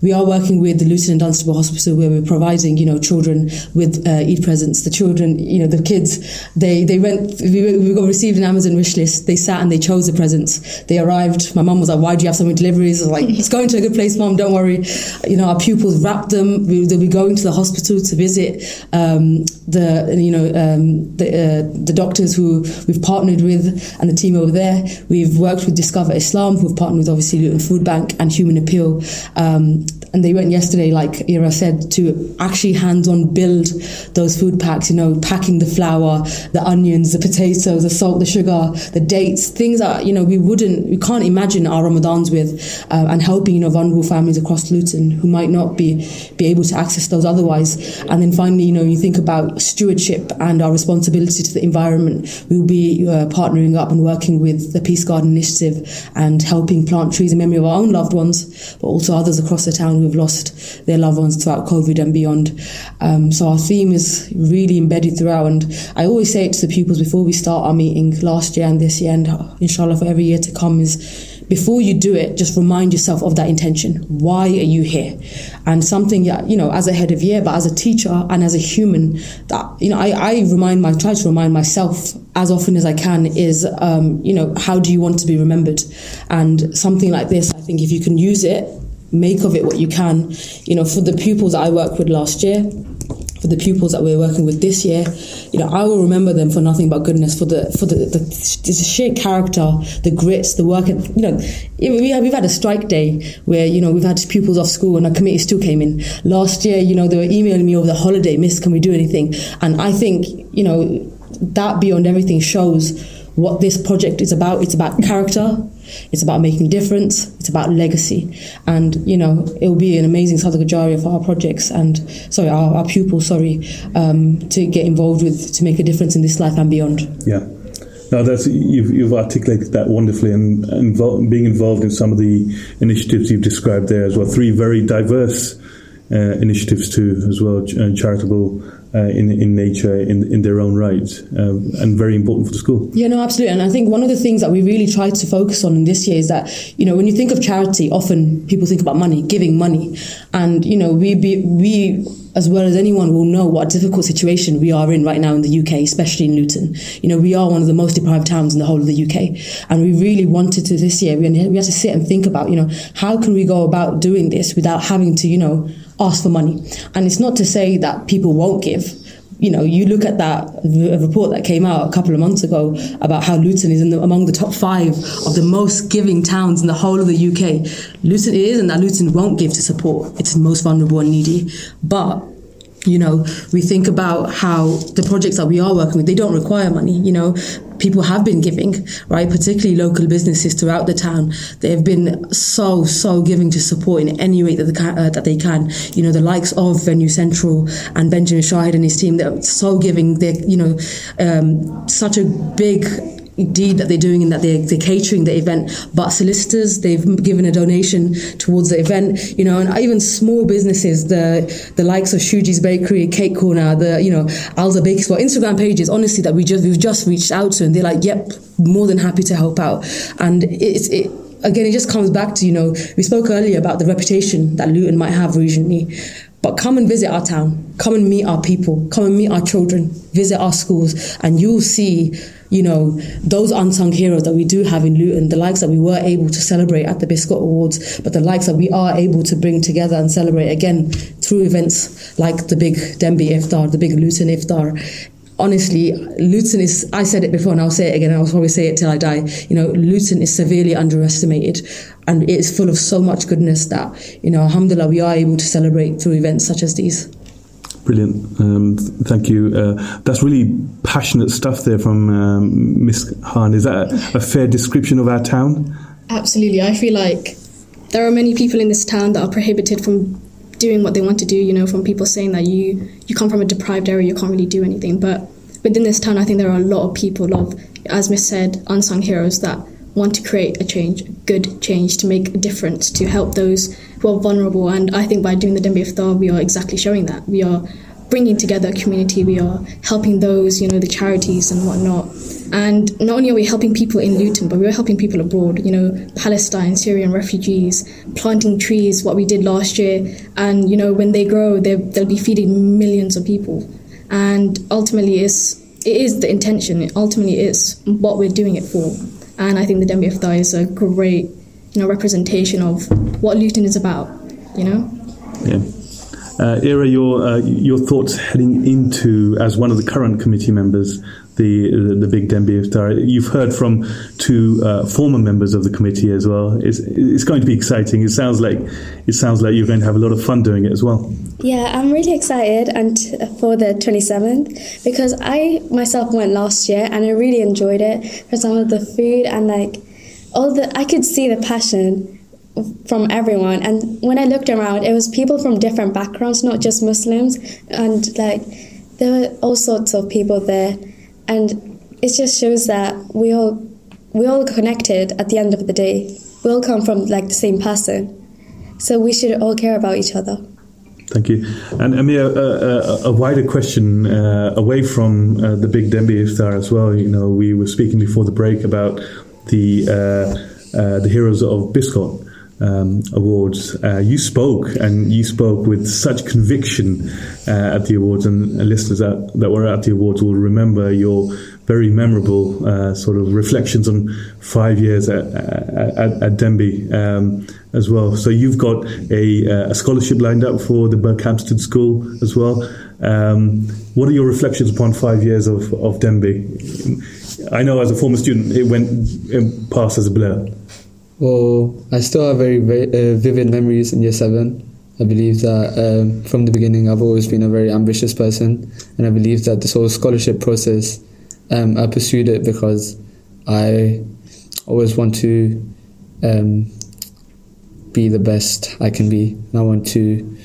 we are working with the Luton and Dunstable Hospital where we're providing, you know, children with uh, Eid presents. The children, you know, the kids, they, they went, we, we got received an Amazon wish list. They sat and they chose the presents. They arrived. My mum was like, why do you have so many deliveries? I was like, it's going to a good place, mum, don't worry. You know, our pupils wrapped them. We, they'll be going to the hospital to visit um, the, you know, um, the, uh, the doctors who we've partnered with and the team over there. We've worked with Discover Islam, who've partnered with obviously Luton Food Bank and Human Appeal. Um, and they went yesterday, like Ira said, to actually hands-on build those food packs. You know, packing the flour, the onions, the potatoes, the salt, the sugar, the dates, things that you know we wouldn't, we can't imagine our Ramadans with, uh, and helping you know vulnerable families across Luton who might not be be able to access those otherwise. And then finally, you know, you think about stewardship and our responsibility to the environment. We'll be uh, partnering up and working with the Peace Garden Initiative and helping plant trees in memory of our own loved ones, but also others across the town who've lost their loved ones throughout COVID and beyond. Um, so our theme is really embedded throughout. And I always say it to the pupils before we start our meeting last year and this year, and inshallah for every year to come, is before you do it, just remind yourself of that intention. Why are you here? And something, you know, as a head of year, but as a teacher and as a human, that, you know, I, I remind my, try to remind myself as often as I can is, um, you know, how do you want to be remembered? And something like this, I think if you can use it make of it what you can. You know, for the pupils that I worked with last year, for the pupils that we're working with this year, you know, I will remember them for nothing but goodness, for the for the, the, the sheer character, the grits, the work. You know, we have, we've had a strike day where you know we've had pupils off school and our committee still came in. Last year, you know, they were emailing me over the holiday, Miss, can we do anything? And I think you know that beyond everything shows what this project is about. It's about character, it's about making difference, it's about legacy. And, you know, it will be an amazing Jariyah for our projects and, sorry, our, our pupils, sorry, um, to get involved with, to make a difference in this life and beyond. Yeah. Now that's you've, you've articulated that wonderfully, and, and being involved in some of the initiatives you've described there as well. Three very diverse uh, initiatives too, as well, uh, charitable uh, in in nature in in their own right, um, and very important for the school. Yeah, no, absolutely. And I think one of the things that we really tried to focus on in this year is that you know when you think of charity, often people think about money, giving money, and you know we be, we as well as anyone will know what difficult situation we are in right now in the UK, especially in Luton. You know, we are one of the most deprived towns in the whole of the UK. And we really wanted to this year, we had to sit and think about, you know, how can we go about doing this without having to, you know, ask for money. And it's not to say that people won't give. You know, you look at that report that came out a couple of months ago about how Luton is the, among the top five of the most giving towns in the whole of the UK. Luton is, and that Luton won't give to support its most vulnerable and needy. But you know, we think about how the projects that we are working with, they don't require money. You know, people have been giving, right? Particularly local businesses throughout the town. They have been so, so giving to support in any way that they can. Uh, that they can. You know, the likes of Venue Central and Benjamin Shahid and his team, they're so giving. They're, you know, um, such a big deed that they're doing and that they're, they're catering the event. But solicitors, they've given a donation towards the event, you know, and even small businesses, the the likes of Shuji's Bakery, Cake Corner, the, you know, Alza Bakery Spot, Instagram pages, honestly, that we just, we've just reached out to and they're like, yep, more than happy to help out. And it's, it, again, it just comes back to, you know, we spoke earlier about the reputation that Luton might have regionally But come and visit our town. Come and meet our people. Come and meet our children. Visit our schools, and you'll see, you know, those unsung heroes that we do have in Luton, the likes that we were able to celebrate at the Biscot Awards, but the likes that we are able to bring together and celebrate again through events like the big Denbigh Iftar, the big Luton Iftar honestly, Luton is, I said it before and I'll say it again, I'll probably say it till I die. You know, Luton is severely underestimated and it is full of so much goodness that, you know, alhamdulillah, we are able to celebrate through events such as these. Brilliant. Um, thank you. Uh, that's really passionate stuff there from um, Miss Khan. Is that a, a fair description of our town? Absolutely. I feel like there are many people in this town that are prohibited from doing what they want to do, you know, from people saying that you you come from a deprived area, you can't really do anything. But within this town, I think there are a lot of people, of, as Miss said, unsung heroes that want to create a change, a good change, to make a difference, to help those who are vulnerable. And I think by doing the Denbigh Iftar, we are exactly showing that. We are bringing together a community, we are helping those, you know, the charities and whatnot. And not only are we helping people in Luton, but we're helping people abroad, you know, Palestine, Syrian refugees, planting trees, what we did last year. And, you know, when they grow, they'll be feeding millions of people. And ultimately, it's, it is the intention, it ultimately is what we're doing it for. And I think the Iftar is a great, you know, representation of what Luton is about, you know? Yeah. Uh, Ira, your uh, your thoughts heading into as one of the current committee members, the the, the big Denbigh Iftar. You've heard from two uh, former members of the committee as well. It's it's going to be exciting. It sounds like it sounds like you're going to have a lot of fun doing it as well. Yeah, I'm really excited and uh, for the 27th because I myself went last year and I really enjoyed it for some of the food and like all the I could see the passion from everyone. And when i looked around it was people from different backgrounds not just muslims. And like there were all sorts of people there. And it just shows that we all we all connected at the end of the day. We all come from like the same person. So we should all care about each other Thank you. And Amir, a, a, a wider question uh, away from uh, the big Denbigh Iftar as well. You know, we were speaking before the break about the uh, uh the heroes of Biscot um, awards. Uh, you spoke, and you spoke with such conviction uh, at the awards, and, listeners that, that were at the awards will remember your very memorable uh, sort of reflections on five years at, at, at Denbigh um, as well. So you've got a, a, scholarship lined up for the Berkhamsted School as well. Um, what are your reflections upon five years of, of Denbigh? I know as a former student, it went it passed as a blur. Well, I still have very, very uh, vivid memories in year seven. I believe that um, from the beginning I've always been a very ambitious person, and I believe that this whole scholarship process, um, I pursued it because I always want to um, be the best I can be, and I want to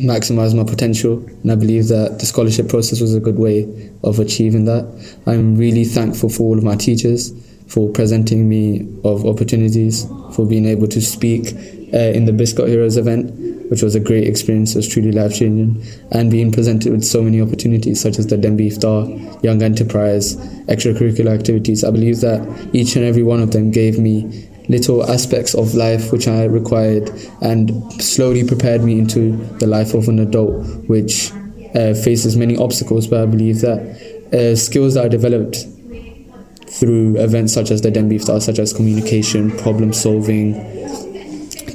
maximize my potential. And I believe that the scholarship process was a good way of achieving that. I'm really thankful for all of my teachers for presenting me of opportunities, for being able to speak uh, in the Biscot Heroes event, which was a great experience. It was truly life changing, and being presented with so many opportunities such as the Denbigh Iftar, Young Enterprise, extracurricular activities. I believe that each and every one of them gave me little aspects of life which I required and slowly prepared me into the life of an adult, which uh, faces many obstacles. But I believe that uh, skills that I developed through events such as the Denbigh Iftar, such as communication, problem solving,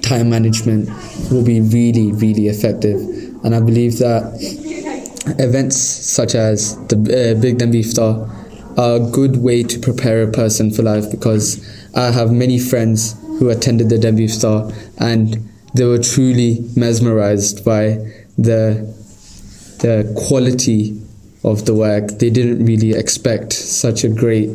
time management, will be really, really effective. And I believe that events such as the uh, Big Denbigh Iftar are a good way to prepare a person for life because I have many friends who attended the Iftar and they were truly mesmerized by the the quality of the work. They didn't really expect such a great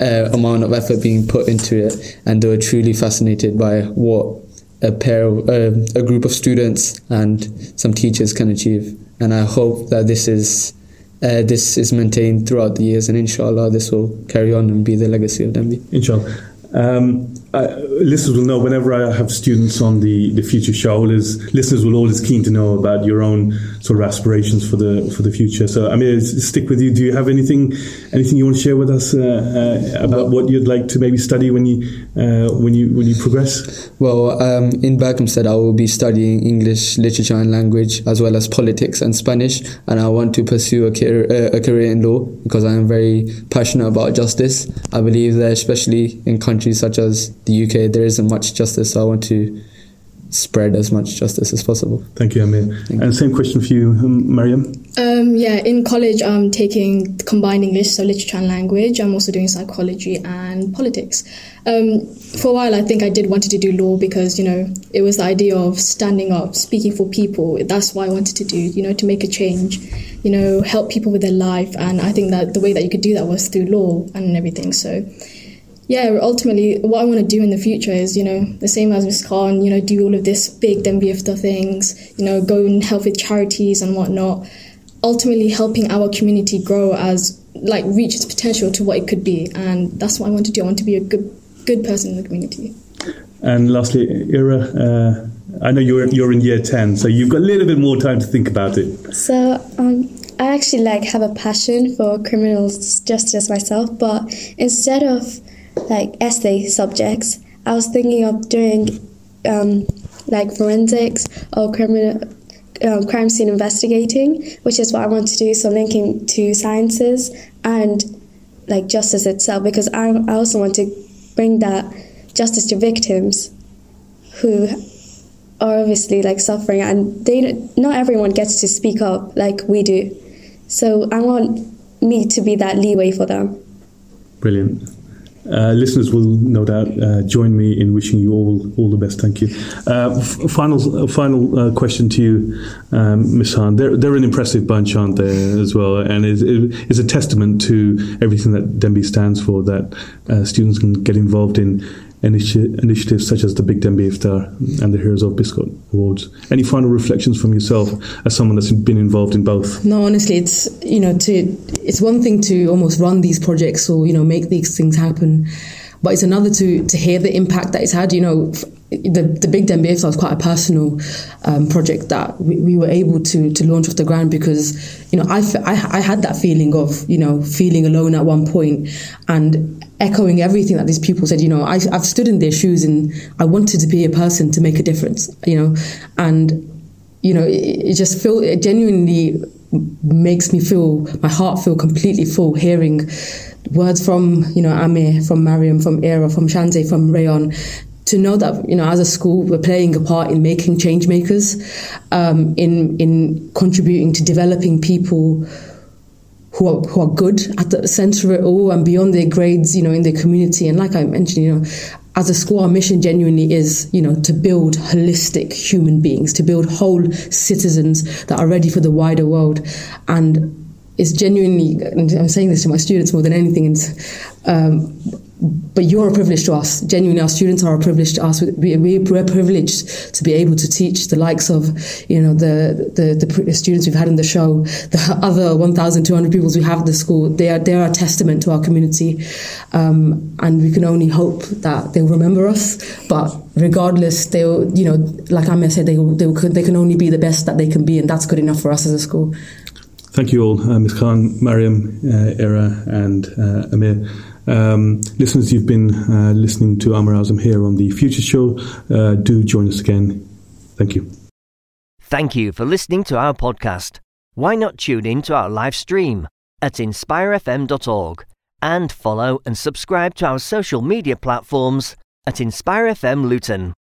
uh, amount of effort being put into it, and they were truly fascinated by what a pair, of, uh, a group of students and some teachers can achieve. And I hope that this is uh, this is maintained throughout the years, and inshallah, this will carry on and be the legacy of Denbigh. Inshallah. Um, uh, listeners will know whenever I have students on the, the future show, listeners will always keen to know about your own sort of aspirations for the for the future. So I mean, stick with you. Do you have anything anything you want to share with us uh, uh, about what you'd like to maybe study when you uh, when you when you progress? Well, um, in Berkhamsted, I will be studying English literature and language as well as politics and Spanish, and I want to pursue a career, uh, a career in law because I am very passionate about justice. I believe that especially in countries such as the UK, there isn't much justice. So I want to spread as much justice as possible. Thank you, Amir. Thank and you. same question for you, um, Mariam. Um, yeah, in college, I'm taking combined English, so literature and language. I'm also doing psychology and politics. Um, for a while, I think I did wanted to do law because you know it was the idea of standing up, speaking for people. That's why I wanted to do, you know, to make a change, you know, help people with their life. And I think that the way that you could do that was through law and everything. So yeah, ultimately, what I want to do in the future is, you know, the same as Miss Khan, you know, do all of this big Denbigh things, you know, go and help with charities and whatnot. Ultimately, helping our community grow as, like, reach its potential to what it could be. And that's what I want to do. I want to be a good, good person in the community. And lastly, Ira, uh, I know you're, you're in year 10, so you've got a little bit more time to think about it. So, um, I actually like have a passion for criminal justice myself, but instead of like essay subjects, I was thinking of doing um, like forensics or criminal um, crime scene investigating, which is what I want to do. So linking to sciences and like justice itself, because I, I also want to bring that justice to victims who are obviously like suffering, and they not everyone gets to speak up like we do. So I want me to be that leeway for them. Brilliant. Uh, listeners will no doubt uh, join me in wishing you all all the best. Thank you. Uh, f- final uh, final uh, question to you, um, Miss Khan. They're they're an impressive bunch, aren't they, as well? And it's, a testament to everything that Denbigh stands for. That students can get involved in initi- initiatives such as the Big Denbigh Iftar and the Heroes of Biscot Awards. Any final reflections from yourself as someone that's been involved in both? No, honestly, it's you know to it's one thing to almost run these projects or you know make these things happen, but it's another to to hear the impact that it's had. You know, the the Big Denbigh Iftar was quite a personal um, project that we, we, were able to to launch off the ground because you know I, I I had that feeling of you know feeling alone at one point and echoing everything that these people said. You know, I, I've stood in their shoes and I wanted to be a person to make a difference. You know, and you know, it, it just feel it genuinely makes me feel my heart feel completely full hearing words from you know Amir, from Mariam, from Ira, from Shanze, from Rayan. To know that you know, as a school, we're playing a part in making change makers, um, in in contributing to developing people who are, who are good at the center of it all and beyond their grades, you know, in their community. And like I mentioned, you know, as a school, our mission genuinely is, you know, to build holistic human beings, to build whole citizens that are ready for the wider world. And it's genuinely, I'm saying this to my students more than anything, um, but you're a privilege to us. Genuinely, our students are a privilege to us. We, we're privileged to be able to teach the likes of, you know, the, the, the students we've had in the show, the other 1,200 pupils we have at the school. They are, they are a testament to our community. Um, and we can only hope that they'll remember us. But regardless, they'll, you know, like Amir said, they, they, they can only be the best that they can be. And that's good enough for us as a school. Thank you all, uh, Ms. Khan, Mariam, uh, and uh, Amir. Um, listeners, you've been uh, listening to Amar Azam here on the Future Show. Uh, do join us again. Thank you. Thank you for listening to our podcast. Why not tune in to our live stream at inspirefm.org and follow and subscribe to our social media platforms at InspireFM Luton.